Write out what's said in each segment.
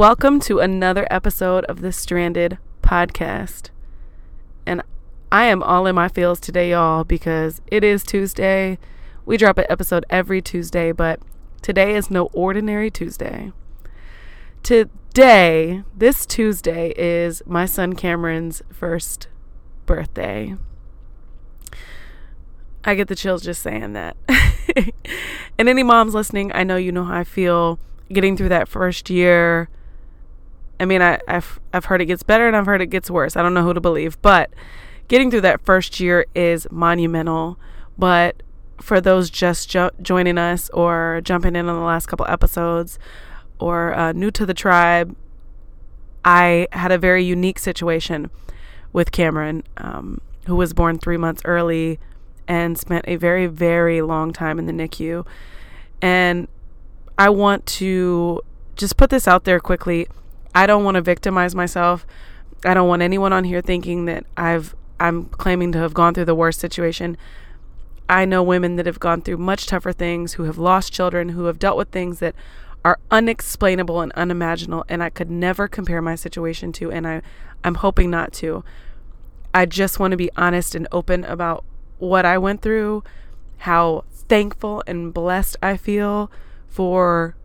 Welcome to another episode of the Stranded Podcast. And I am all in my feels today, y'all, because it is Tuesday. We drop an episode every Tuesday, but today is no ordinary Tuesday. Today, this Tuesday, is my son Cameron's first birthday. I get the chills just saying that. and any moms listening, I know you know how I feel getting through that first year I mean, I, have I've heard it gets better and I've heard it gets worse. I don't know who to believe, but getting through that first year is monumental. But for those just jo- joining us or jumping in on the last couple episodes or uh, new to the tribe, I had a very unique situation with Cameron, um, who was born three months early and spent a very, very long time in the NICU. And I want to just put this out there quickly. I don't want to victimize myself. I don't want anyone on here thinking that I've I'm claiming to have gone through the worst situation. I know women that have gone through much tougher things, who have lost children, who have dealt with things that are unexplainable and unimaginable and I could never compare my situation to and I I'm hoping not to. I just want to be honest and open about what I went through, how thankful and blessed I feel for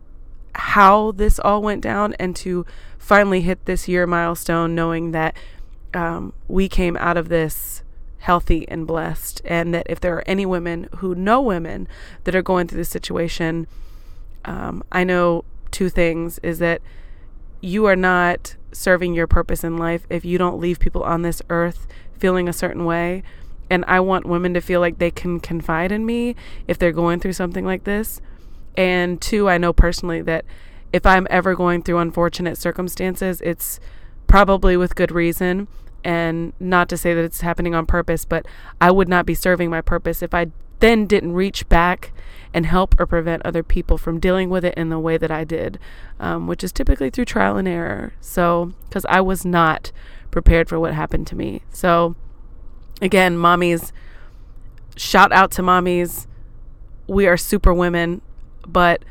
how this all went down and to finally hit this year milestone knowing that um, we came out of this healthy and blessed and that if there are any women who know women that are going through this situation um, i know two things is that you are not serving your purpose in life if you don't leave people on this earth feeling a certain way. And i want women to feel like they can confide in me if they're going through something like this and two, I know personally that if I'm ever going through unfortunate circumstances, it's probably with good reason. And not to say that it's happening on purpose, but I would not be serving my purpose if I then didn't reach back and help or prevent other people from dealing with it in the way that I did, um, which is typically through trial and error. So, because I was not prepared for what happened to me. So, again, mommies, shout out to mommies. We are super women but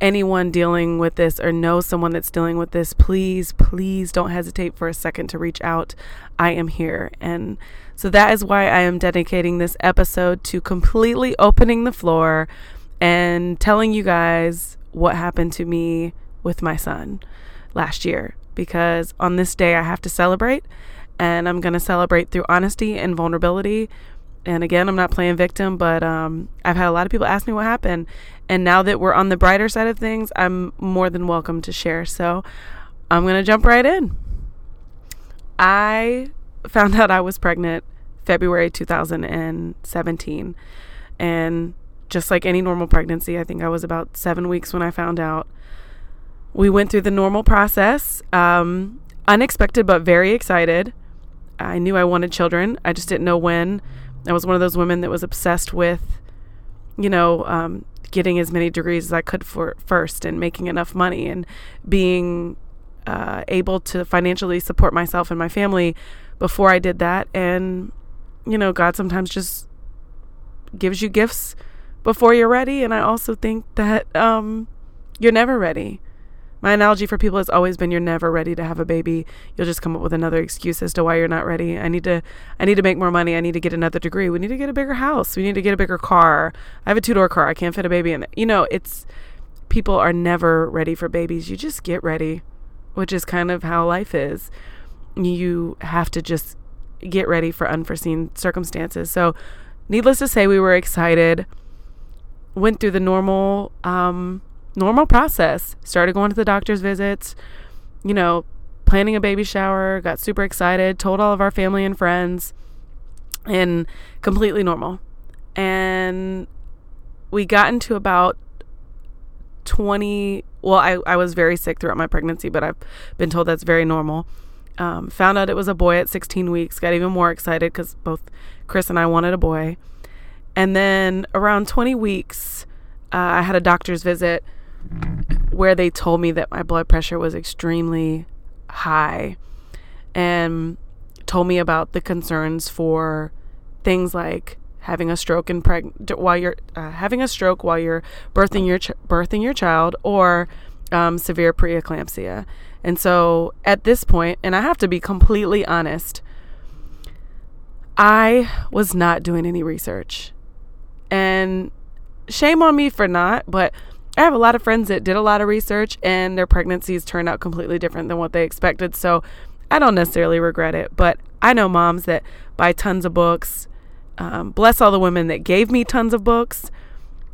anyone dealing with this or know someone that's dealing with this, please, please don't hesitate for a second to reach out. I am here. And so that is why I am dedicating this episode to completely opening the floor and telling you guys what happened to me with my son last year. Because on this day, I have to celebrate, and I'm going to celebrate through honesty and vulnerability and again, I'm not playing victim, but um, I've had a lot of people ask me what happened. And now that we're on the brighter side of things, I'm more than welcome to share. So I'm going to jump right in. I found out I was pregnant February 2017. And just like any normal pregnancy, I think I was about seven weeks when I found out. We went through the normal process, um, unexpected but very excited. I knew I wanted children, I just didn't know when. I was one of those women that was obsessed with, you know, um, getting as many degrees as I could for first and making enough money and being uh, able to financially support myself and my family before I did that. And, you know, God sometimes just gives you gifts before you're ready. And I also think that um, you're never ready. My analogy for people has always been you're never ready to have a baby. You'll just come up with another excuse as to why you're not ready. I need to I need to make more money. I need to get another degree. We need to get a bigger house. We need to get a bigger car. I have a two-door car. I can't fit a baby in it. You know, it's people are never ready for babies. You just get ready, which is kind of how life is. You have to just get ready for unforeseen circumstances. So, needless to say, we were excited. Went through the normal um normal process. Started going to the doctor's visits, you know, planning a baby shower, got super excited, told all of our family and friends. and completely normal. And we got into about 20 well I, I was very sick throughout my pregnancy but i've been told that's very normal um, found out it was a boy at 16 weeks got even more excited because both chris and i wanted a boy and then around 20 weeks uh, i had a doctor's visit where they told me that my blood pressure was extremely high and told me about the concerns for things like having a stroke and preg- while you're uh, having a stroke while you're birthing your ch- birthing your child or um, severe preeclampsia. And so at this point, and I have to be completely honest, I was not doing any research. And shame on me for not, but I have a lot of friends that did a lot of research and their pregnancies turned out completely different than what they expected. So I don't necessarily regret it, but I know moms that buy tons of books, um, bless all the women that gave me tons of books.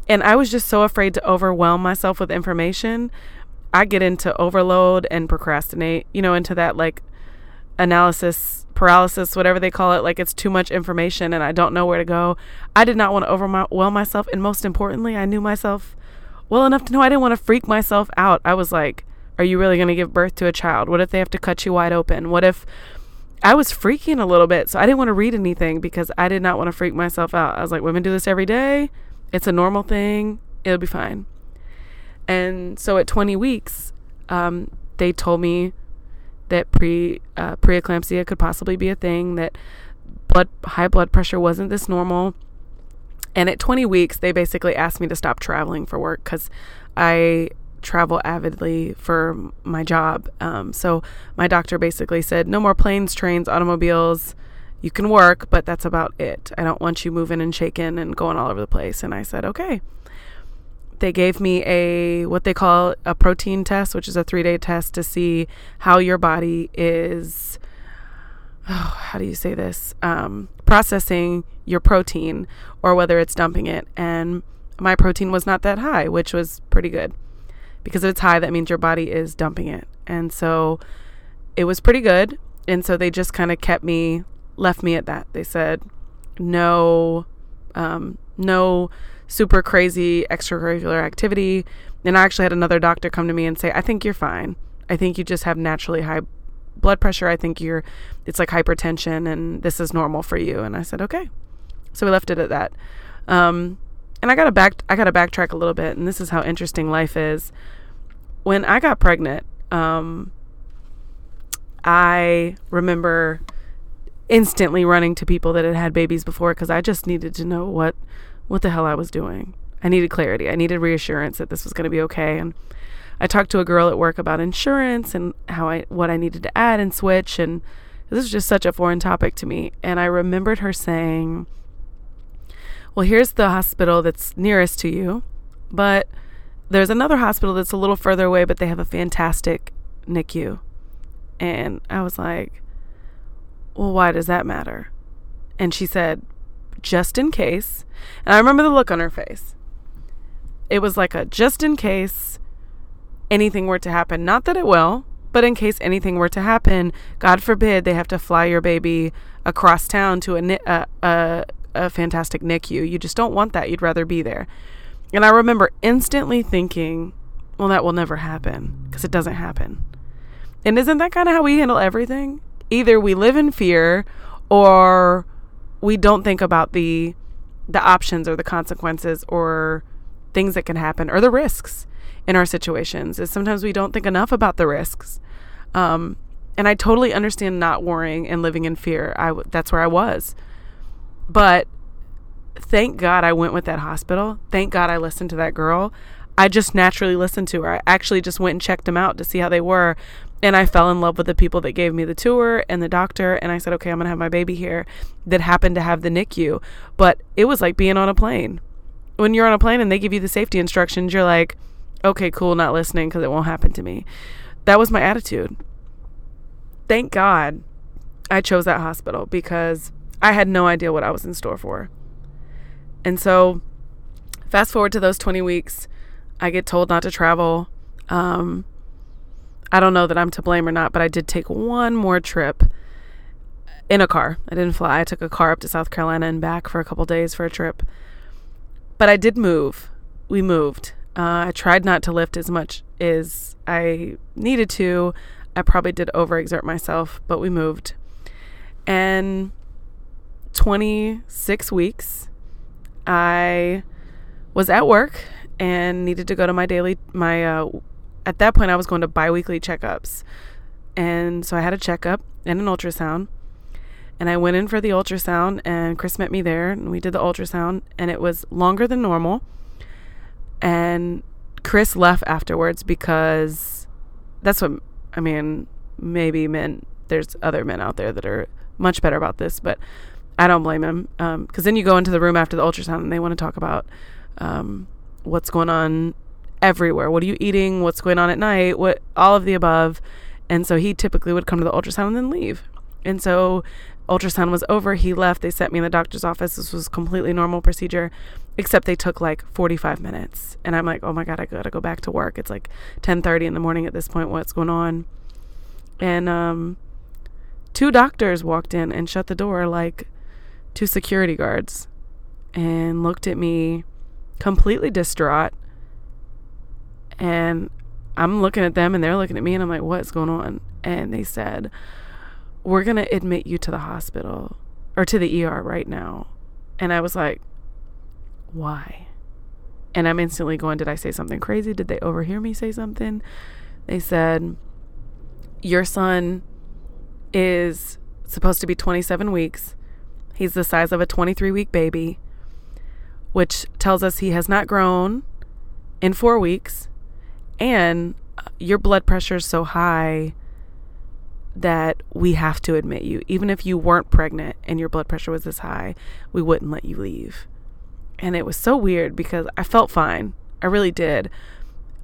And I was just so afraid to overwhelm myself with information. I get into overload and procrastinate, you know, into that like analysis paralysis, whatever they call it. Like it's too much information and I don't know where to go. I did not want to overwhelm myself. And most importantly, I knew myself well enough to know I didn't want to freak myself out. I was like, are you really going to give birth to a child? What if they have to cut you wide open? What if I was freaking a little bit, so I didn't want to read anything because I did not want to freak myself out. I was like, women do this every day. It's a normal thing. It'll be fine. And so at 20 weeks, um, they told me that pre uh, preeclampsia could possibly be a thing. That blood high blood pressure wasn't this normal. And at 20 weeks, they basically asked me to stop traveling for work because I travel avidly for my job. Um, so my doctor basically said, no more planes, trains, automobiles. You can work, but that's about it. I don't want you moving and shaking and going all over the place. And I said, okay. They gave me a what they call a protein test, which is a three day test to see how your body is. Oh, how do you say this? Um, processing your protein or whether it's dumping it. And my protein was not that high, which was pretty good because if it's high, that means your body is dumping it. And so it was pretty good. And so they just kind of kept me, left me at that. They said, no, um, no super crazy extracurricular activity. And I actually had another doctor come to me and say, I think you're fine. I think you just have naturally high blood pressure. I think you're, it's like hypertension and this is normal for you. And I said, okay. So we left it at that. Um, and I gotta back I gotta backtrack a little bit, and this is how interesting life is. When I got pregnant, um, I remember instantly running to people that had had babies before because I just needed to know what what the hell I was doing. I needed clarity. I needed reassurance that this was going to be okay. And I talked to a girl at work about insurance and how I what I needed to add and switch and this was just such a foreign topic to me. And I remembered her saying, well, here's the hospital that's nearest to you, but there's another hospital that's a little further away, but they have a fantastic NICU. And I was like, well, why does that matter? And she said, just in case. And I remember the look on her face. It was like a just in case anything were to happen. Not that it will, but in case anything were to happen, God forbid they have to fly your baby across town to a, a, a a fantastic NICU. You just don't want that. You'd rather be there. And I remember instantly thinking, well, that will never happen because it doesn't happen. And isn't that kind of how we handle everything? Either we live in fear or we don't think about the the options or the consequences or things that can happen or the risks in our situations is sometimes we don't think enough about the risks um, and i totally understand not worrying and living in fear I that's where i was but thank God I went with that hospital. Thank God I listened to that girl. I just naturally listened to her. I actually just went and checked them out to see how they were. And I fell in love with the people that gave me the tour and the doctor. And I said, okay, I'm going to have my baby here that happened to have the NICU. But it was like being on a plane. When you're on a plane and they give you the safety instructions, you're like, okay, cool, not listening because it won't happen to me. That was my attitude. Thank God I chose that hospital because I had no idea what I was in store for. And so, fast forward to those 20 weeks, I get told not to travel. Um, I don't know that I'm to blame or not, but I did take one more trip in a car. I didn't fly. I took a car up to South Carolina and back for a couple days for a trip. But I did move. We moved. Uh, I tried not to lift as much as I needed to. I probably did overexert myself, but we moved. And 26 weeks, I was at work and needed to go to my daily, my, uh, at that point, I was going to biweekly checkups. And so I had a checkup and an ultrasound. And I went in for the ultrasound, and Chris met me there, and we did the ultrasound, and it was longer than normal. And Chris left afterwards because that's what I mean. Maybe men, there's other men out there that are much better about this, but I don't blame him. Because um, then you go into the room after the ultrasound, and they want to talk about um, what's going on everywhere. What are you eating? What's going on at night? What all of the above. And so he typically would come to the ultrasound and then leave. And so ultrasound was over. He left. They sent me in the doctor's office. This was completely normal procedure, except they took like 45 minutes. And I'm like, oh my God, I gotta go back to work. It's like 10:30 in the morning at this point. What's going on? And um, two doctors walked in and shut the door like two security guards and looked at me completely distraught. And I'm looking at them and they're looking at me and I'm like, what's going on? And they said, we're going to admit you to the hospital or to the ER right now. And I was like, why? And I'm instantly going, did I say something crazy? Did they overhear me say something? They said, your son is supposed to be 27 weeks. He's the size of a 23 week baby, which tells us he has not grown in four weeks. And uh, your blood pressure is so high that we have to admit you. Even if you weren't pregnant and your blood pressure was this high, we wouldn't let you leave. And it was so weird because I felt fine. I really did.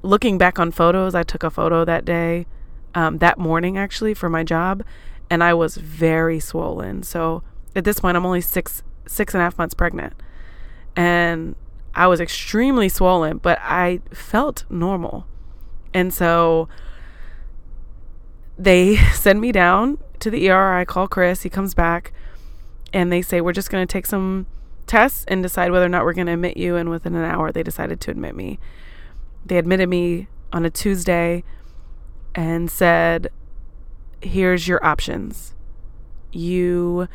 Looking back on photos, I took a photo that day, um, that morning actually, for my job, and I was very swollen. So at this point, I'm only six six and a half months pregnant, and I was extremely swollen, but I felt normal. And so they send me down to the ER. I call Chris. He comes back and they say, We're just going to take some tests and decide whether or not we're going to admit you. And within an hour, they decided to admit me. They admitted me on a Tuesday and said, Here's your options. You,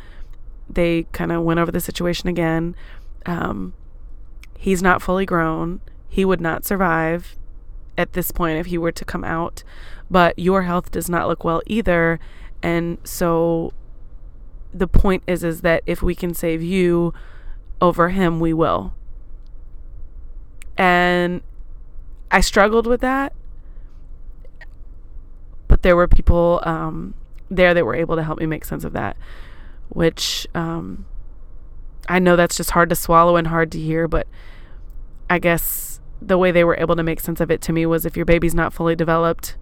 they kind of went over the situation again. Um, he's not fully grown. He would not survive at this point if he were to come out but your health does not look well either. And so the point is is that if we can save you over him we will. And i struggled with that but there were people um, there that were able to help me make sense of that which um, i know that's just hard to swallow and hard to hear but i guess the way they were able to make sense of it to me was if your baby's not fully developed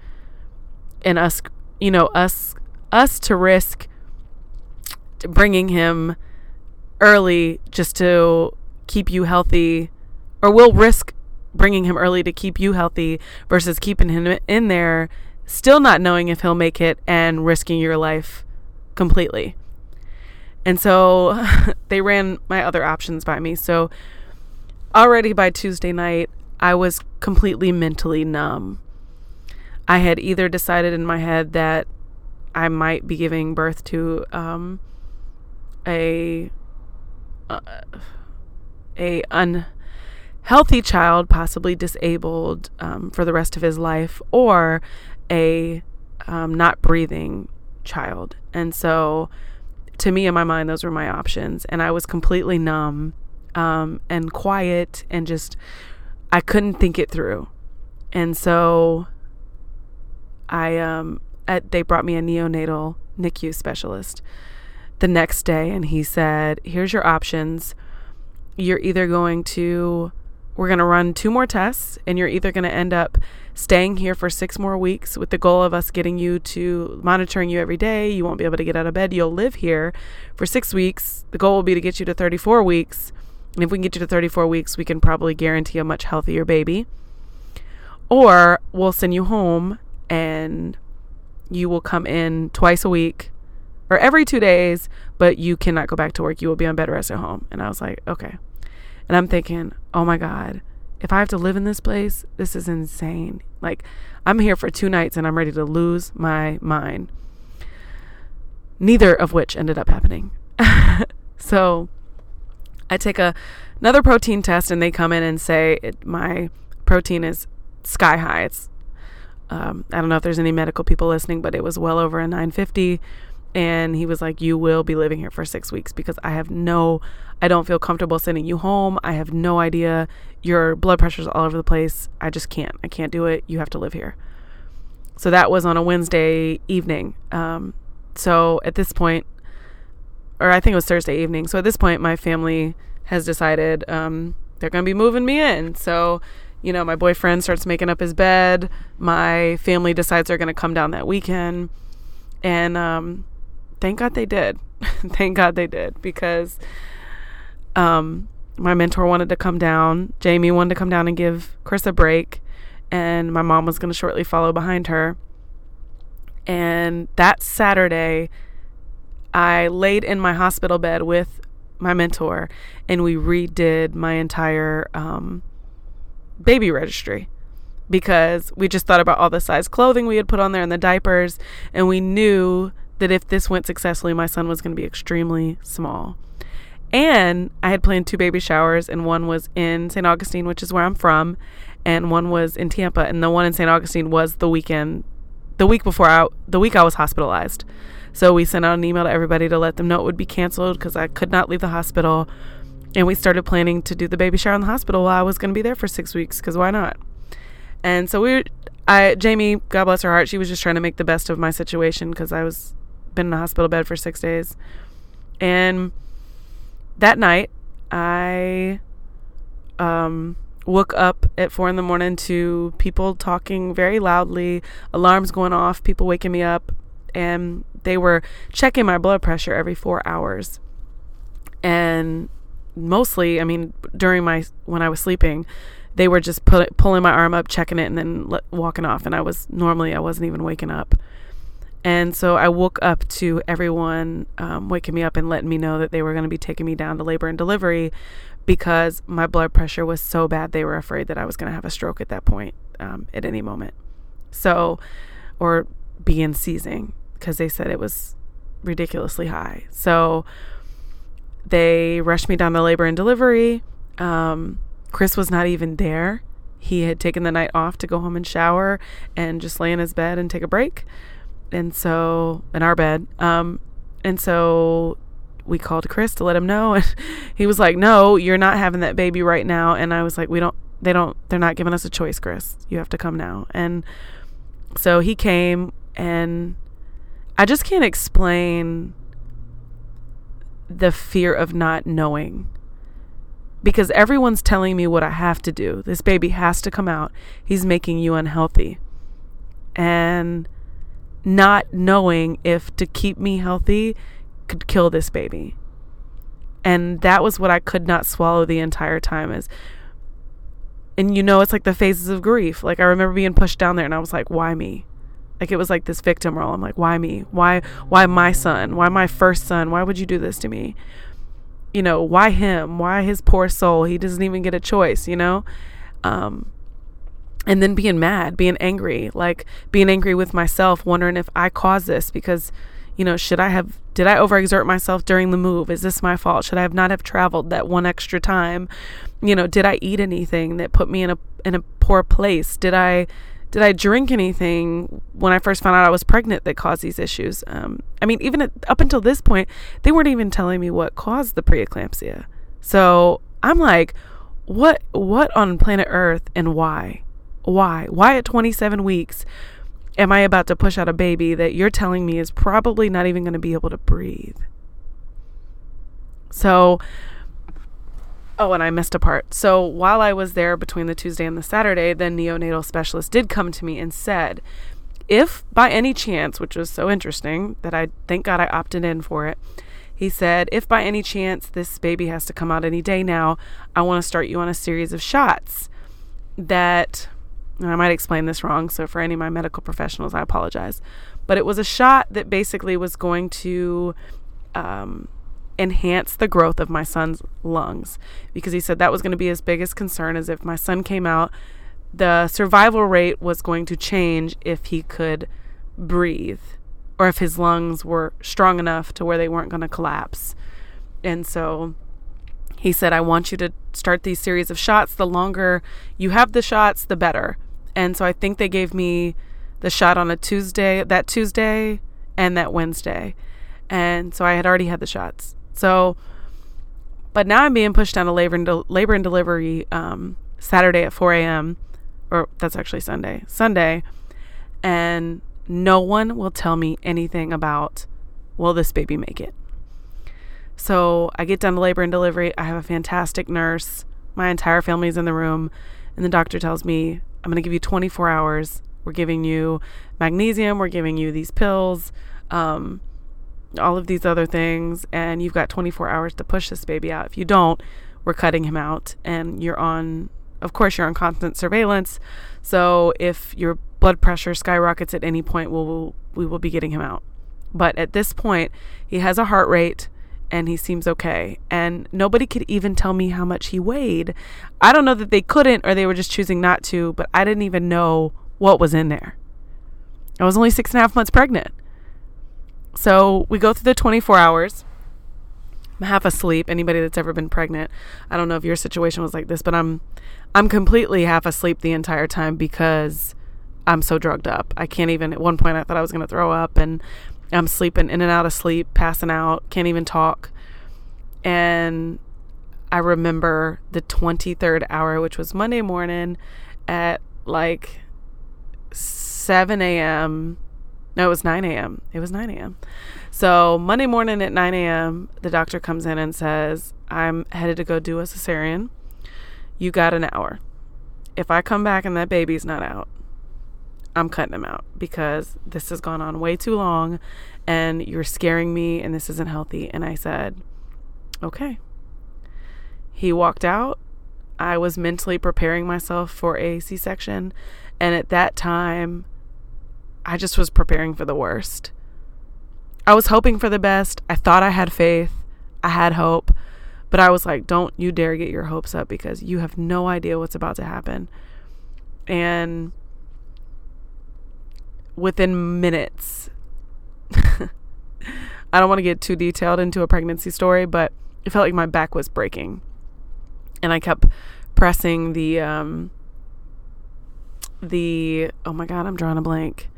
and us, you know, us us to risk bringing him early just to keep you healthy or we'll risk bringing him early to keep you healthy versus keeping him in there still not knowing if he'll make it and risking your life completely. And so they ran my other options by me. So already by Tuesday night, I was completely mentally numb. I had either decided in my head that I might be giving birth to um, a uh, a unhealthy child, possibly disabled um, for the rest of his life, or a um, not breathing child. And so, to me, in my mind, those were my options, and I was completely numb um, and quiet, and just I couldn't think it through. And so I um at, they brought me a neonatal NICU specialist the next day and he said, "Here's your options. You're either going to we're going to run two more tests and you're either going to end up staying here for 6 more weeks with the goal of us getting you to monitoring you every day. You won't be able to get out of bed. You'll live here for 6 weeks. The goal will be to get you to 34 weeks. And if we can get you to 34 weeks, we can probably guarantee a much healthier baby. Or we'll send you home and you will come in twice a week or every two days, but you cannot go back to work. You will be on bed rest at home. And I was like, okay. And I'm thinking, oh my God, if I have to live in this place, this is insane. Like, I'm here for two nights and I'm ready to lose my mind. Neither of which ended up happening. so I take a another protein test and they come in and say it, my protein is sky high. It's um, I don't know if there's any medical people listening, but it was well over a 950. And he was like, You will be living here for six weeks because I have no, I don't feel comfortable sending you home. I have no idea. Your blood pressure's all over the place. I just can't. I can't do it. You have to live here. So that was on a Wednesday evening. Um, so at this point, or I think it was Thursday evening. So at this point, my family has decided um, they're going to be moving me in. So you know, my boyfriend starts making up his bed. My family decides they're going to come down that weekend. And um, thank God they did. thank God they did because um, my mentor wanted to come down. Jamie wanted to come down and give Chris a break. And my mom was going to shortly follow behind her. And that Saturday, I laid in my hospital bed with my mentor and we redid my entire um, baby registry because we just thought about all the size clothing we had put on there and the diapers, and we knew that if this went successfully, my son was going to be extremely small. And I had planned two baby showers, and one was in St. Augustine, which is where I'm from, and one was in Tampa. And the one in St. Augustine was the weekend, the week before I, the week I was hospitalized. So we sent out an email to everybody to let them know it would be canceled because I could not leave the hospital. And we started planning to do the baby shower in the hospital while I was going to be there for six weeks because why not? And so we, I, Jamie, God bless her heart, she was just trying to make the best of my situation because I was been in a hospital bed for six days. And that night, I um, woke up at four in the morning to people talking very loudly, alarms going off, people waking me up, and they were checking my blood pressure every four hours. And mostly, I mean, during my when I was sleeping, they were just pulling my arm up, checking it, and then le- walking off. And I was normally I wasn't even waking up. And so I woke up to everyone um, waking me up and letting me know that they were going to be taking me down to labor and delivery because my blood pressure was so bad they were afraid that I was going to have a stroke at that point um, at any moment. So, or be in seizing because they said it was ridiculously high. So they rushed me down to labor and delivery. Um, Chris was not even there. He had taken the night off to go home and shower and just lay in his bed and take a break. And so, in our bed. Um, and so we called Chris to let him know. And he was like, No, you're not having that baby right now. And I was like, We don't, they don't, they're not giving us a choice, Chris. You have to come now. And so he came, and I just can't explain the fear of not knowing. Because everyone's telling me what I have to do. This baby has to come out. He's making you unhealthy. And not knowing if to keep me healthy could kill this baby. And that was what I could not swallow the entire time is and you know it's like the phases of grief. Like I remember being pushed down there and I was like, why me? Like it was like this victim role. I'm like, why me? Why why my son? Why my first son? Why would you do this to me? You know, why him? Why his poor soul? He doesn't even get a choice, you know? Um and then being mad, being angry, like being angry with myself, wondering if I caused this because, you know, should I have did I overexert myself during the move? Is this my fault? Should I have not have traveled that one extra time? You know, did I eat anything that put me in a in a poor place? Did I did I drink anything when I first found out I was pregnant that caused these issues? Um, I mean, even at, up until this point, they weren't even telling me what caused the preeclampsia. So I'm like, what, what on planet Earth and why? Why? Why at 27 weeks am I about to push out a baby that you're telling me is probably not even going to be able to breathe? So Oh, and I missed a part. So while I was there between the Tuesday and the Saturday, the neonatal specialist did come to me and said, if by any chance, which was so interesting that I thank God I opted in for it, he said, if by any chance this baby has to come out any day now, I want to start you on a series of shots that, I might explain this wrong, so for any of my medical professionals, I apologize. But it was a shot that basically was going to um, enhance the growth of my son's lungs because he said that was going to be his biggest concern is if my son came out the survival rate was going to change if he could breathe or if his lungs were strong enough to where they weren't going to collapse. And so he said, I want you to start these series of shots. The longer you have the shots, the better. And so I think they gave me the shot on a Tuesday, that Tuesday and that Wednesday. And so I had already had the shots. So, but now I'm being pushed down to labor and, de- labor and delivery um, Saturday at 4 a.m. Or that's actually Sunday. Sunday. And no one will tell me anything about will this baby make it? So I get down to labor and delivery. I have a fantastic nurse. My entire family's in the room. And the doctor tells me, I'm going to give you 24 hours. We're giving you magnesium. We're giving you these pills, um, all of these other things. And you've got 24 hours to push this baby out. If you don't, we're cutting him out. And you're on, of course, you're on constant surveillance. So if your blood pressure skyrockets at any point, we'll, we will be getting him out. But at this point, he has a heart rate and he seems okay. And nobody could even tell me how much he weighed. I don't know that they couldn't or they were just choosing not to, but I didn't even know what was in there. I was only six and a half months pregnant. So we go through the 24 hours. I'm half asleep. Anybody that's ever been pregnant, I don't know if your situation was like this, but I'm I'm completely half asleep the entire time because I'm so drugged up. I can't even, at one point, I thought I was going to throw up and I'm sleeping in and out of sleep, passing out, can't even talk. And I remember the 23rd hour, which was Monday morning at like 7 a.m. No, it was 9 a.m. It was 9 a.m. So Monday morning at 9 a.m., the doctor comes in and says, I'm headed to go do a cesarean. You got an hour. If I come back and that baby's not out, I'm cutting them out because this has gone on way too long and you're scaring me and this isn't healthy. And I said, okay. He walked out. I was mentally preparing myself for a C section. And at that time, I just was preparing for the worst. I was hoping for the best. I thought I had faith. I had hope. But I was like, don't you dare get your hopes up because you have no idea what's about to happen. And within minutes. I don't want to get too detailed into a pregnancy story, but it felt like my back was breaking. And I kept pressing the um the oh my god, I'm drawing a blank.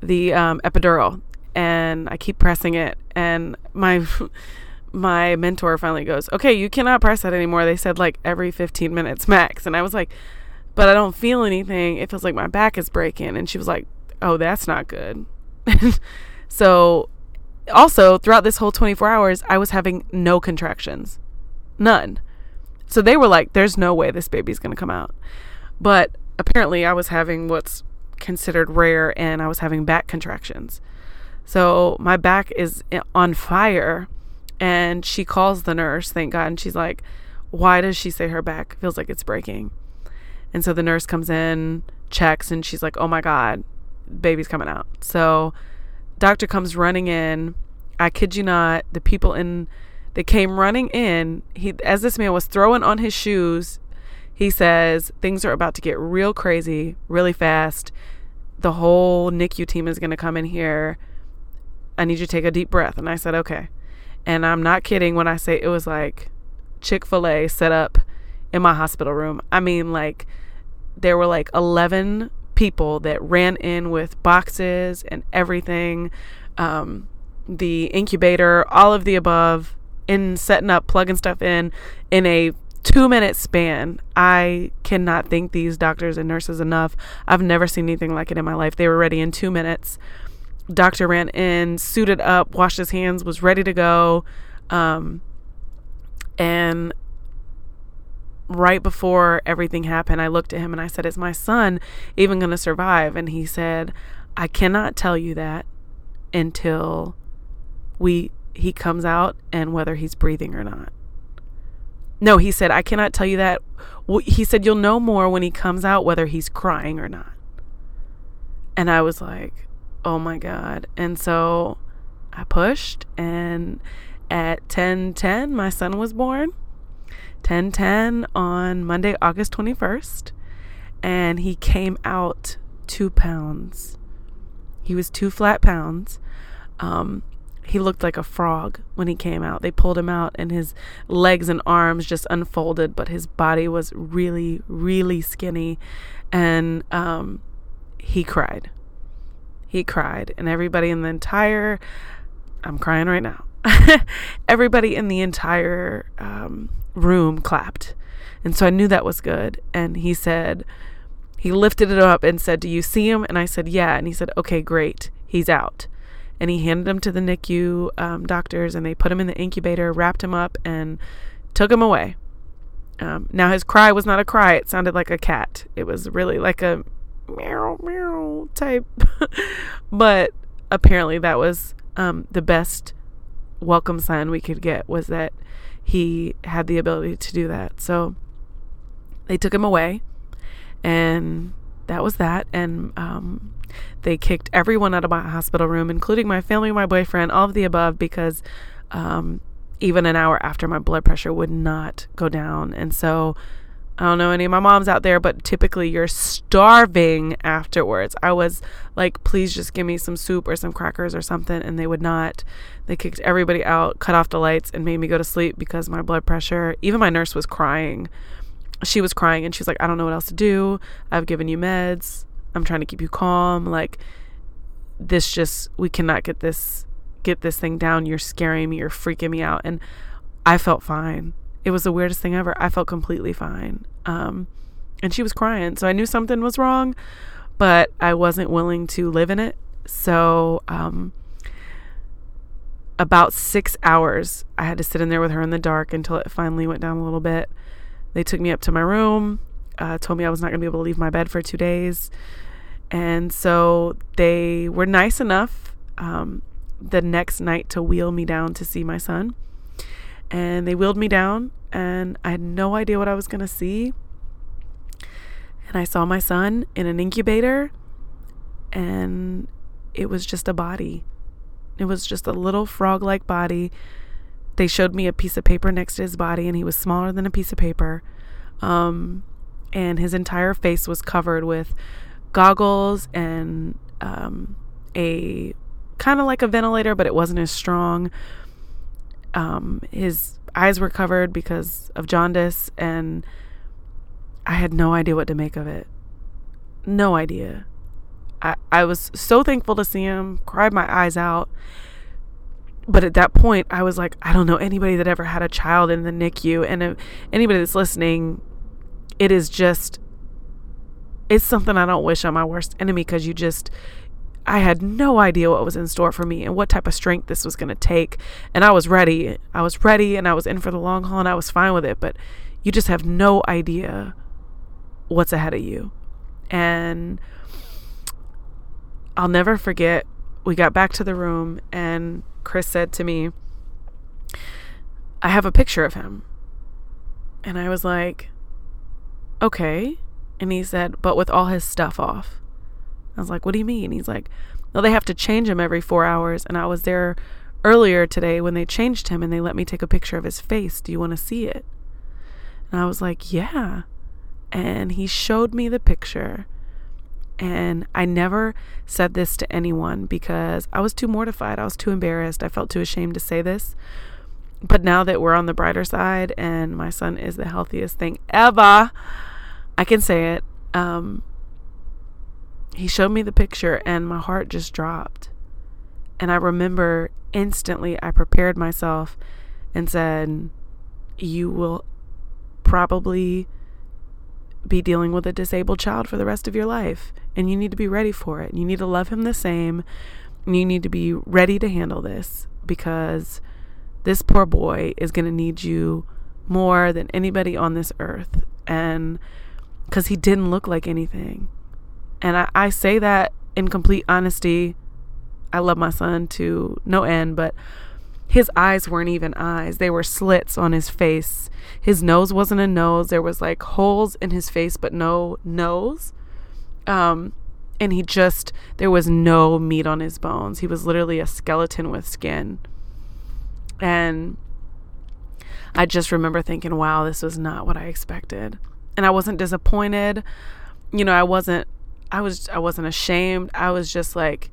The um epidural and I keep pressing it and my my mentor finally goes, "Okay, you cannot press that anymore." They said like every 15 minutes max. And I was like, "But I don't feel anything. It feels like my back is breaking." And she was like, oh, that's not good. so, also, throughout this whole 24 hours, I was having no contractions. None. So they were like, there's no way this baby's going to come out. But apparently, I was having what's considered rare and I was having back contractions. So my back is eh, on fire. And she calls the nurse, thank God. And she's like, why does she say her back feels like it's breaking? And so the nurse comes in, checks, and she's like, oh my God, baby's coming out. So doctor comes running in. I kid you not, the people in that came running in, he as this man was throwing on his shoes, he says, Things are about to get real crazy, really fast. The whole NICU team is gonna come in here. I need you to take a deep breath. And I said, Okay. And I'm not kidding when I say it was like Chick fil A set up in my hospital room. I mean, like, there were like 11 people that ran in with boxes and everything, um, the incubator, all of the above, in setting up, plugging stuff in in a two minute span. I cannot thank these doctors and nurses enough. I've never seen anything like it in my life. They were ready in two minutes. Doctor ran in, suited up, washed his hands, was ready to go. Um, and right before everything happened, I looked at him and I said, Is my son even going to survive? And he said, I cannot tell you that until we he comes out and whether he's breathing or not. No, he said, I cannot tell you that. He said, You'll know more when he comes out whether he's crying or not. And I was like, oh my God. And so I pushed, and at 10:10, my son was born. 10:10 on Monday, August 21st, and he came out two pounds. He was two flat pounds. Um, he looked like a frog when he came out. They pulled him out, and his legs and arms just unfolded, but his body was really, really skinny. And um, he cried. He cried, and everybody in the entire I'm crying right now. Everybody in the entire um, room clapped. And so I knew that was good. And he said, he lifted it up and said, Do you see him? And I said, Yeah. And he said, Okay, great. He's out. And he handed him to the NICU um, doctors and they put him in the incubator, wrapped him up, and took him away. Um, now, his cry was not a cry, it sounded like a cat. It was really like a meow, meow type. but apparently, that was um, the best welcome sign we could get was that he had the ability to do that. So they took him away, and that was that. And um, they kicked everyone out of my hospital room, including my family, my boyfriend, all of the above, because um, even an hour after my blood pressure would not go down. And so I don't know any of my moms out there, but typically you're starving afterwards. I was like, please just give me some soup or some crackers or something. And they would not. They kicked everybody out, cut off the lights, and made me go to sleep because my blood pressure, even my nurse was crying. She was crying and she was like, I don't know what else to do. I've given you meds. I'm trying to keep you calm. Like, this just, we cannot get this, get this thing down. You're scaring me. You're freaking me out. And I felt fine it was the weirdest thing ever. I felt completely fine. Um, and she was crying. So I knew something was wrong, but I wasn't willing to live in it. So, um, about six hours, I had to sit in there with her in the dark until it finally went down a little bit. They took me up to my room, uh, told me I was not going to be able to leave my bed for two days. And so they were nice enough um, the next night to wheel me down to see my son and they wheeled me down and I had no idea what I was going to see. And I saw my son in an incubator and it was just a body. It was just a little frog like body. They showed me a piece of paper next to his body and he was smaller than a piece of paper. Um, and his entire face was covered with goggles and um, a kind of like a ventilator, but it wasn't as strong. Um, his eyes were covered because of jaundice, and I had no idea what to make of it. No idea. I, I was so thankful to see him, cried my eyes out. But at that point, I was like, I don't know anybody that ever had a child in the NICU. And anybody that's listening, it is just, it's something I don't wish on my worst enemy because you just, I had no idea what was in store for me and what type of strength this was going to take. And I was ready. I was ready and I was in for the long haul and I was fine with it. But you just have no idea what's ahead of you. And I'll never forget, we got back to the room and Chris said to me, I have a picture of him. And I was like, okay. And he said, but with all his stuff off. I was like, what do you mean? He's like, well, they have to change him every four hours. And I was there earlier today when they changed him and they let me take a picture of his face. Do you want to see it? And I was like, yeah. And he showed me the picture. And I never said this to anyone because I was too mortified. I was too embarrassed. I felt too ashamed to say this. But now that we're on the brighter side and my son is the healthiest thing ever, I can say it. Um, he showed me the picture and my heart just dropped. And I remember instantly I prepared myself and said, You will probably be dealing with a disabled child for the rest of your life. And you need to be ready for it. You need to love him the same. And you need to be ready to handle this because this poor boy is going to need you more than anybody on this earth. And because he didn't look like anything. And I, I say that in complete honesty. I love my son to no end, but his eyes weren't even eyes. They were slits on his face. His nose wasn't a nose. There was like holes in his face, but no nose. Um, and he just there was no meat on his bones. He was literally a skeleton with skin. And I just remember thinking, wow, this was not what I expected. And I wasn't disappointed. You know, I wasn't I was I wasn't ashamed. I was just like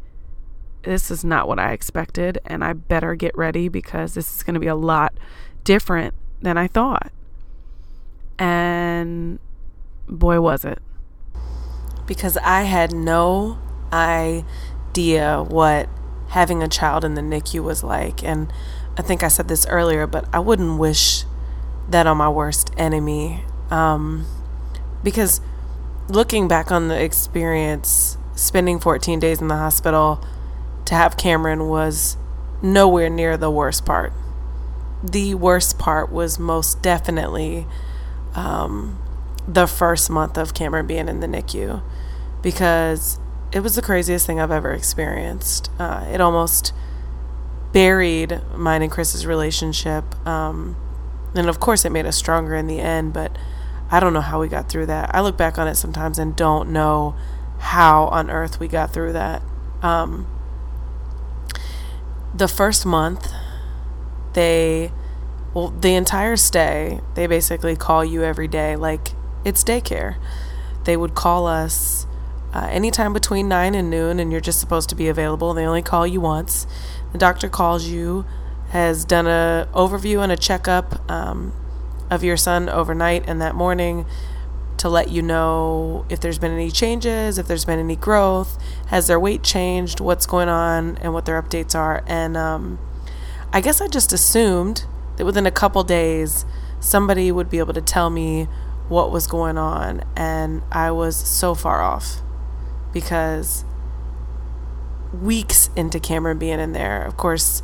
this is not what I expected and I better get ready because this is going to be a lot different than I thought. And boy was it because I had no idea what having a child in the NICU was like. And I think I said this earlier, but I wouldn't wish that on my worst enemy. Um, because looking back on the experience, spending 14 days in the hospital to have Cameron was nowhere near the worst part. The worst part was most definitely um, the first month of Cameron being in the NICU because it was the craziest thing I've ever experienced. Uh, it almost buried mine and Chris's relationship. Um, and of course, it made us stronger in the end, but I don't know how we got through that. I look back on it sometimes and don't know how on earth we got through that. Um, the first month, they, well, the entire stay, they basically call you every day like it's daycare. They would call us uh, anytime between 9 and noon, and you're just supposed to be available. They only call you once. The doctor calls you, has done a overview and a checkup um, of your son overnight and that morning to let you know if there's been any changes, if there's been any growth, has their weight changed, what's going on, and what their updates are. And um, I guess I just assumed that within a couple days, somebody would be able to tell me what was going on, and I was so far off because weeks into Cameron being in there, of course,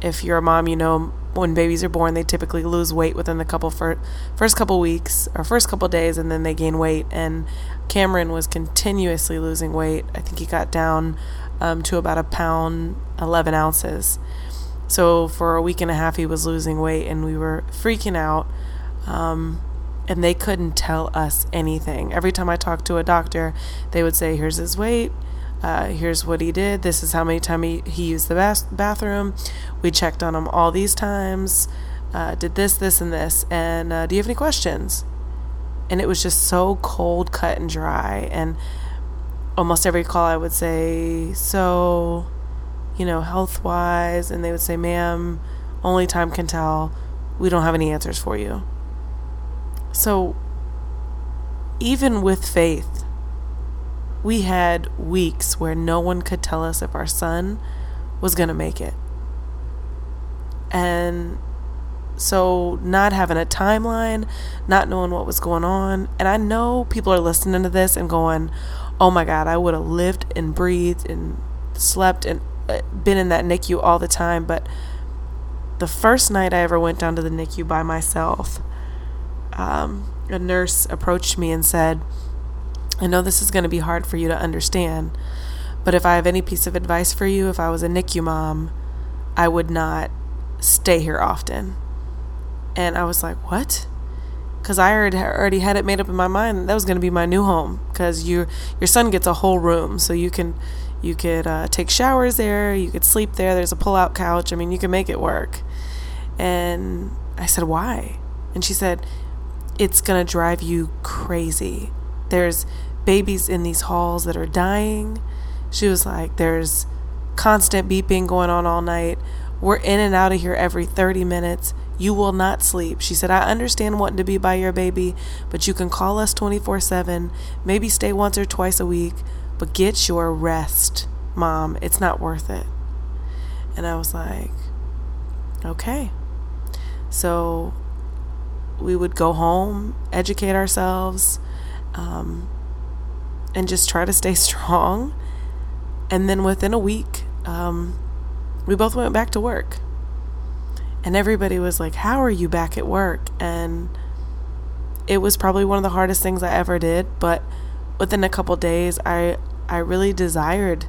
if you're a mom, you know when babies are born, they typically lose weight within the couple fir- first couple weeks or first couple days, and then they gain weight. And Cameron was continuously losing weight. I think he got down um, to about a pound, 11 ounces. So for a week and a half, he was losing weight, and we were freaking out. Um, and they couldn't tell us anything. Every time I talked to a doctor, they would say, "Here's his weight. Uh, here's what he did. This is how many times he, he used the bath- bathroom. We checked on him all these times. Uh, did this, this, and this. And uh, do you have any questions?" And it was just so cold, cut, and dry. And almost every call, I would say, "So, you know, health wise," and they would say, "Ma'am, only time can tell. We don't have any answers for you." So, even with faith, we had weeks where no one could tell us if our son was going to make it. And so, not having a timeline, not knowing what was going on, and I know people are listening to this and going, oh my God, I would have lived and breathed and slept and uh, been in that NICU all the time. But the first night I ever went down to the NICU by myself, um, a nurse approached me and said, I know this is going to be hard for you to understand, but if I have any piece of advice for you, if I was a NICU mom, I would not stay here often. And I was like, what? Because I already, had it made up in my mind that was going to be my new home. Because your your son gets a whole room, so you can you could uh, take showers there, you could sleep there. There's a pull out couch. I mean, you can make it work. And I said, why? And she said, it's going to drive you crazy. There's babies in these halls that are dying. She was like, there's constant beeping going on all night. We're in and out of here every 30 minutes. You will not sleep. She said, I understand wanting to be by your baby, but you can call us 24 7, maybe stay once or twice a week, but get your rest, mom. It's not worth it. And I was like, okay. So we would go home, educate ourselves, um, and just try to stay strong. And then within a week, um, we both went back to work. And everybody was like, How are you back at work? And it was probably one of the hardest things I ever did. But within a couple days, I, I really desired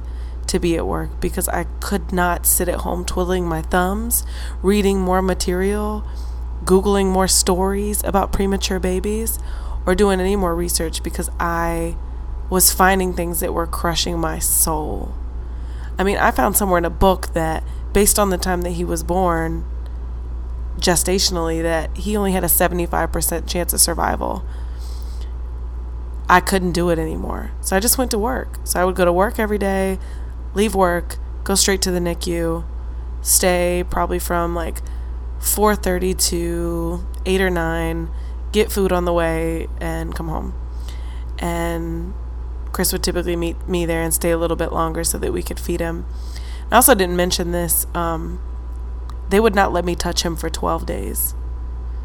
to be at work because I could not sit at home twiddling my thumbs, reading more material Googling more stories about premature babies or doing any more research because I was finding things that were crushing my soul. I mean, I found somewhere in a book that, based on the time that he was born, gestationally, that he only had a 75% chance of survival. I couldn't do it anymore. So I just went to work. So I would go to work every day, leave work, go straight to the NICU, stay probably from like 4:30 to 8 or 9, get food on the way and come home. And Chris would typically meet me there and stay a little bit longer so that we could feed him. I also didn't mention this. Um, they would not let me touch him for 12 days.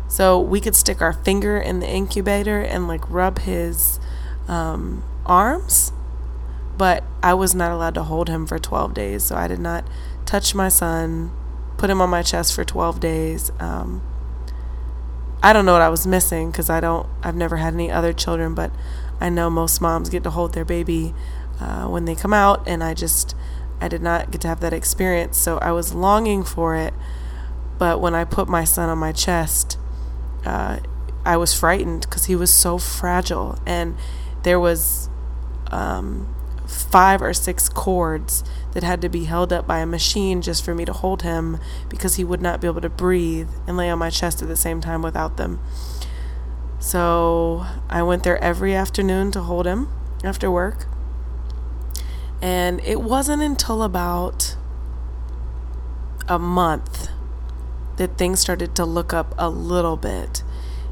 So we could stick our finger in the incubator and like rub his um, arms, but I was not allowed to hold him for 12 days. So I did not touch my son, put him on my chest for 12 days. Um, I don't know what I was missing because I don't, I've never had any other children, but I know most moms get to hold their baby uh, when they come out, and I just, I did not get to have that experience. So I was longing for it, but when I put my son on my chest, uh, I was frightened because he was so fragile, and there was um, five or six cords that had to be held up by a machine just for me to hold him because he would not be able to breathe and lay on my chest at the same time without them. So I went there every afternoon to hold him after work. And it wasn't until about a month that things started to look up a little bit.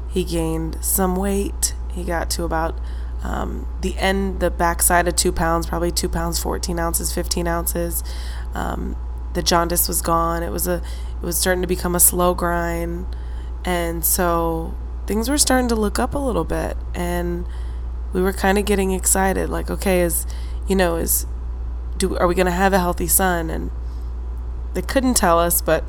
He gained some weight. He got to about um, the end, the backside of two pounds, probably two pounds, 14 ounces, 15 ounces. Um, the jaundice was gone. It was a, it was starting to become a slow grind. And so things were starting to look up a little bit. And we were kind of getting excited. Like, okay, is, you know, is, do, are we going to have a healthy son? And they couldn't tell us, but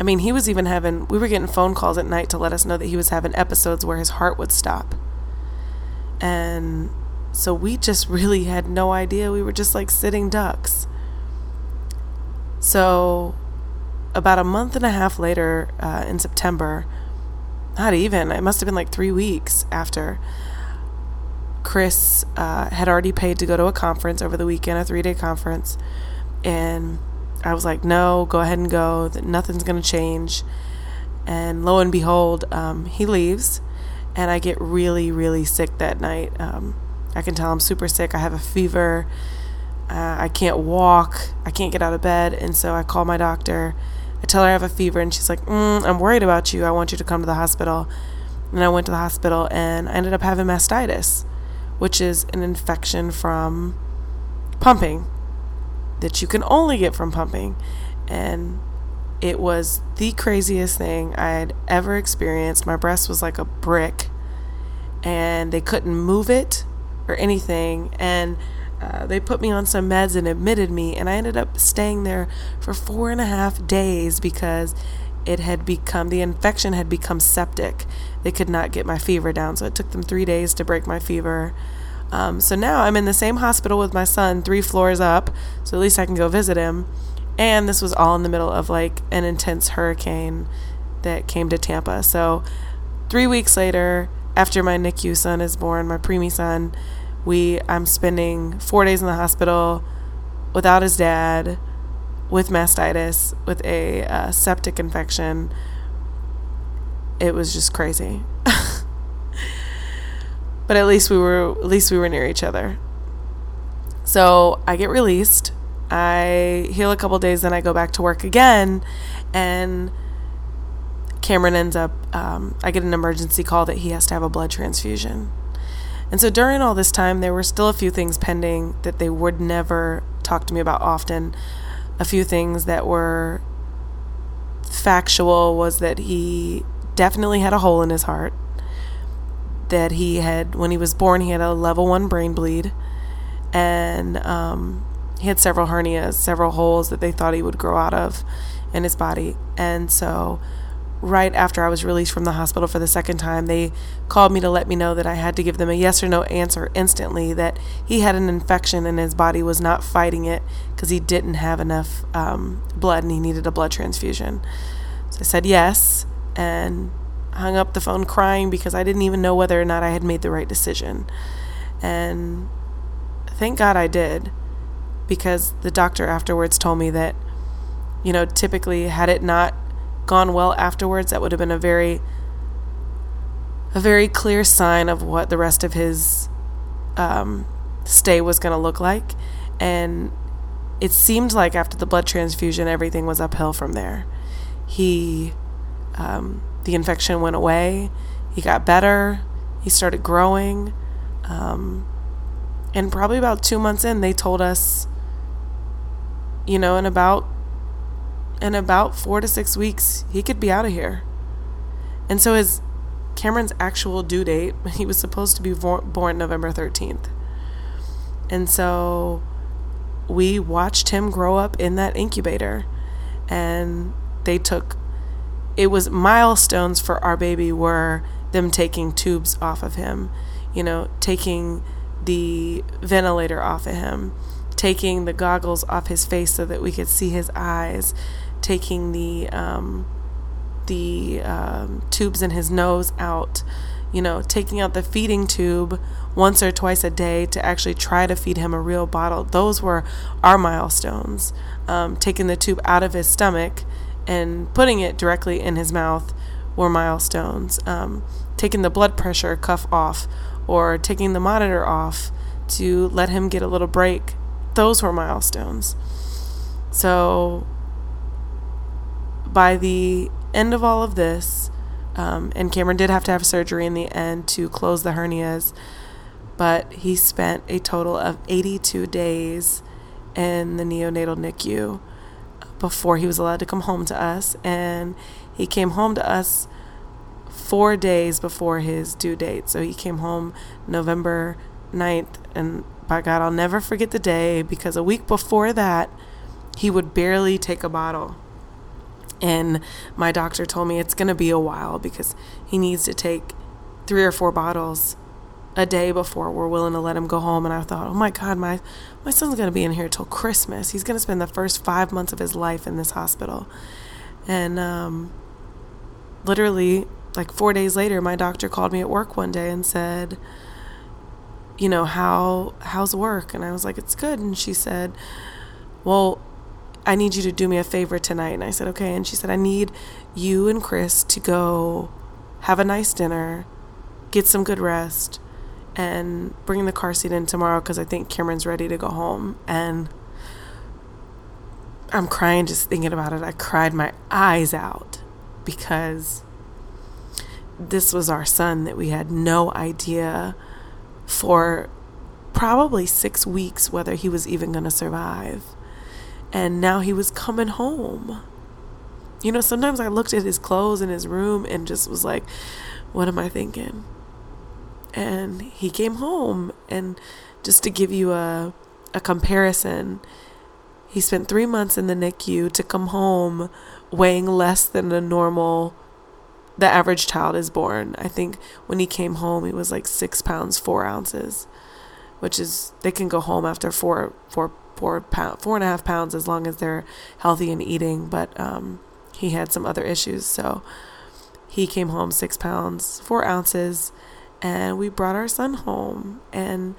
I mean, he was even having, we were getting phone calls at night to let us know that he was having episodes where his heart would stop. And so we just really had no idea. We were just like sitting ducks. So, about a month and a half later, uh, in September, not even, it must have been like three weeks after, Chris uh, had already paid to go to a conference over the weekend, a three day conference. And I was like, no, go ahead and go. Nothing's going to change. And lo and behold, um, he leaves and I get really, really sick that night. Um, I can tell I'm super sick. I have a fever. Uh, I can't walk. I can't get out of bed. And so I call my doctor. I tell her I have a fever, and she's like, mm, I'm worried about you. I want you to come to the hospital. And I went to the hospital, and I ended up having mastitis, which is an infection from pumping that you can only get from pumping. And it was the craziest thing I had ever experienced. My breast was like a brick, and they couldn't move it or anything. And uh, they put me on some meds and admitted me, and I ended up staying there for four and a half days because it had become the infection had become septic. They could not get my fever down, so it took them three days to break my fever. Um, so now I'm in the same hospital with my son, three floors up, so at least I can go visit him. And this was all in the middle of like an intense hurricane that came to Tampa. So, three weeks later, after my NICU son is born, my preemie son, we I'm spending four days in the hospital without his dad, with mastitis, with a uh, septic infection. It was just crazy. but at least we were at least we were near each other. So I get released I heal a couple days, then I go back to work again, and Cameron ends up. Um, I get an emergency call that he has to have a blood transfusion. And so during all this time, there were still a few things pending that they would never talk to me about often. A few things that were factual was that he definitely had a hole in his heart. That he had, when he was born, he had a level one brain bleed. And um, he had several hernias, several holes that they thought he would grow out of in his body. And so, right after I was released from the hospital for the second time, they called me to let me know that I had to give them a yes or no answer instantly, that he had an infection and his body was not fighting it because he didn't have enough um, blood and he needed a blood transfusion. So I said yes and hung up the phone crying because I didn't even know whether or not I had made the right decision. And thank God I did because the doctor afterwards told me that, you know, typically had it not gone well afterwards, that would have been a very a very clear sign of what the rest of his um, stay was going to look like. And it seemed like after the blood transfusion, everything was uphill from there. He, um, the infection went away. He got better. He started growing. Um, and probably about two months in, they told us, you know, in about in about four to six weeks, he could be out of here. And so his Cameron's actual due date, he was supposed to be born November 13th. And so we watched him grow up in that incubator and they took it was milestones for our baby were them taking tubes off of him, you know, taking the ventilator off of him, taking the goggles off his face so that we could see his eyes, taking the um, the um, tubes in his nose out, you know, taking out the feeding tube once or twice a day to actually try to feed him a real bottle. Those were our milestones. Um, taking the tube out of his stomach and putting it directly in his mouth were milestones. Um, taking the blood pressure cuff off or taking the monitor off to let him get a little break, those were milestones. So by the end of all of this, um, and Cameron did have to have surgery in the end to close the hernias, but he spent a total of 82 days in the neonatal NICU before he was allowed to come home to us. And he came home to us four days before his due date. So he came home November 9th. And by God, I'll never forget the day because a week before that, he would barely take a bottle. And my doctor told me it's going to be a while because he needs to take three or four bottles a day before we're willing to let him go home. And I thought, oh my God, my, my son's going to be in here till Christmas. He's going to spend the first five months of his life in this hospital. And um, literally, like four days later, my doctor called me at work one day and said, you know, how how's work? And I was like, it's good. And she said, well, I need you to do me a favor tonight. And I said, okay. And she said, I need you and Chris to go have a nice dinner, get some good rest, and bring the car seat in tomorrow because I think Cameron's ready to go home. And I'm crying just thinking about it. I cried my eyes out because this was our son that we had no idea for probably six weeks whether he was even going to survive and now he was coming home. You know, sometimes I looked at his clothes in his room and just was like, what am I thinking? And he came home and just to give you a a comparison, he spent 3 months in the NICU to come home weighing less than a normal the average child is born. I think when he came home, he was like six pounds four ounces, which is they can go home after four four four pound, four and a half pounds as long as they're healthy and eating. But um, he had some other issues, so he came home six pounds four ounces, and we brought our son home. And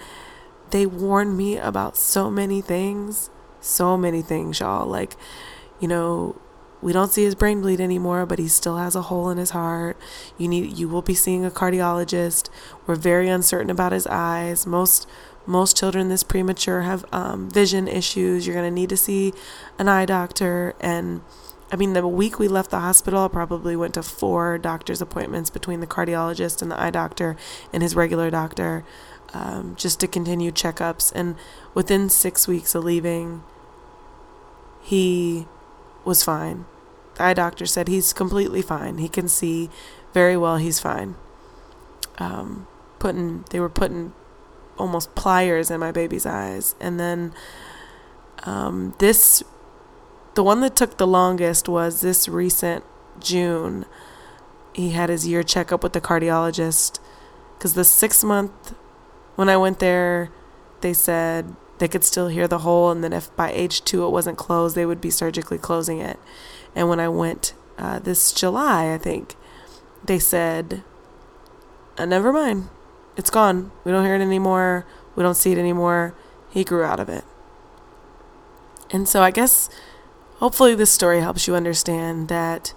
they warned me about so many things, so many things, y'all. Like, you know, we don't see his brain bleed anymore, but he still has a hole in his heart. You need you will be seeing a cardiologist. We're very uncertain about his eyes. Most most children this premature have um, vision issues. You're going to need to see an eye doctor. And I mean, the week we left the hospital, I probably went to four doctor's appointments between the cardiologist and the eye doctor and his regular doctor um, just to continue checkups. And within six weeks of leaving, he was fine. The eye doctor said he's completely fine. He can see very well. He's fine. Um, putting they were putting almost pliers in my baby's eyes. And then um, this, the one that took the longest was this recent June. He had his year checkup with the cardiologist because the six month, when I went there, they said they could still hear the hole, and then if by age two it wasn't closed, they would be surgically closing it. And when I went uh, this July, I think, they said, uh, never mind it's gone. We don't hear it anymore. We don't see it anymore. He grew out of it. And so I guess hopefully this story helps you understand that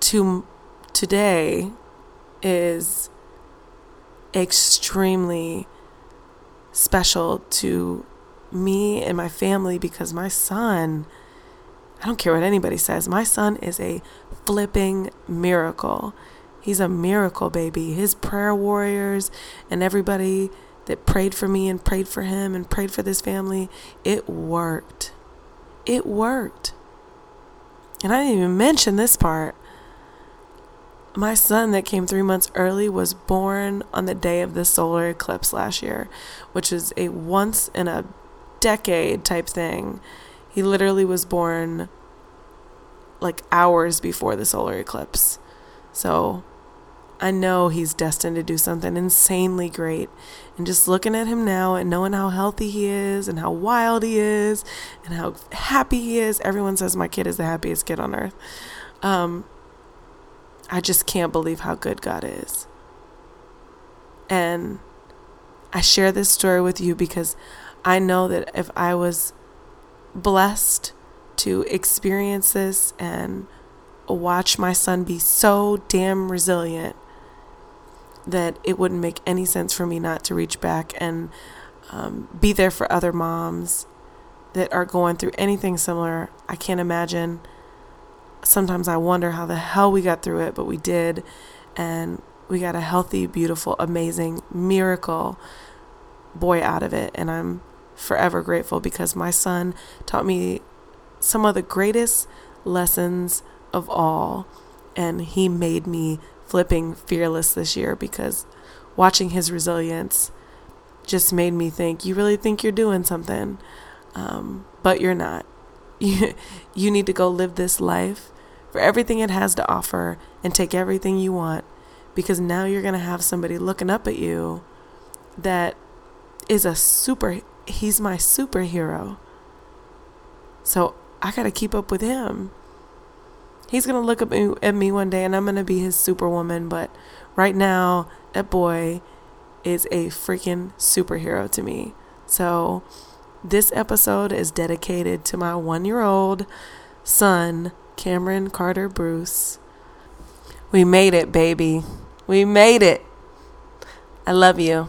to today is extremely special to me and my family because my son I don't care what anybody says. My son is a flipping miracle. He's a miracle baby. His prayer warriors and everybody that prayed for me and prayed for him and prayed for this family, it worked. It worked. And I didn't even mention this part. My son, that came three months early, was born on the day of the solar eclipse last year, which is a once in a decade type thing. He literally was born like hours before the solar eclipse. So I know he's destined to do something insanely great. And just looking at him now and knowing how healthy he is and how wild he is and how happy he is, everyone says my kid is the happiest kid on earth. Um, I just can't believe how good God is. And I share this story with you because I know that if I was blessed to experience this and watch my son be so damn resilient that it wouldn't make any sense for me not to reach back and um, be there for other moms that are going through anything similar. I can't imagine. Sometimes I wonder how the hell we got through it, but we did. And we got a healthy, beautiful, amazing miracle boy out of it. And I'm forever grateful because my son taught me some of the greatest lessons of all. And he made me flipping fearless this year because watching his resilience just made me think, you really think you're doing something, um, but you're not. You, you need to go live this life for everything it has to offer and take everything you want because now you're going to have somebody looking up at you that is a super he's my superhero. So I got to keep up with him. He's going to look up at me one day and I'm going to be his superwoman. But right now, that boy is a freaking superhero to me. So this episode is dedicated to my one year old son, Cameron Carter Bruce. We made it, baby. We made it. I love you.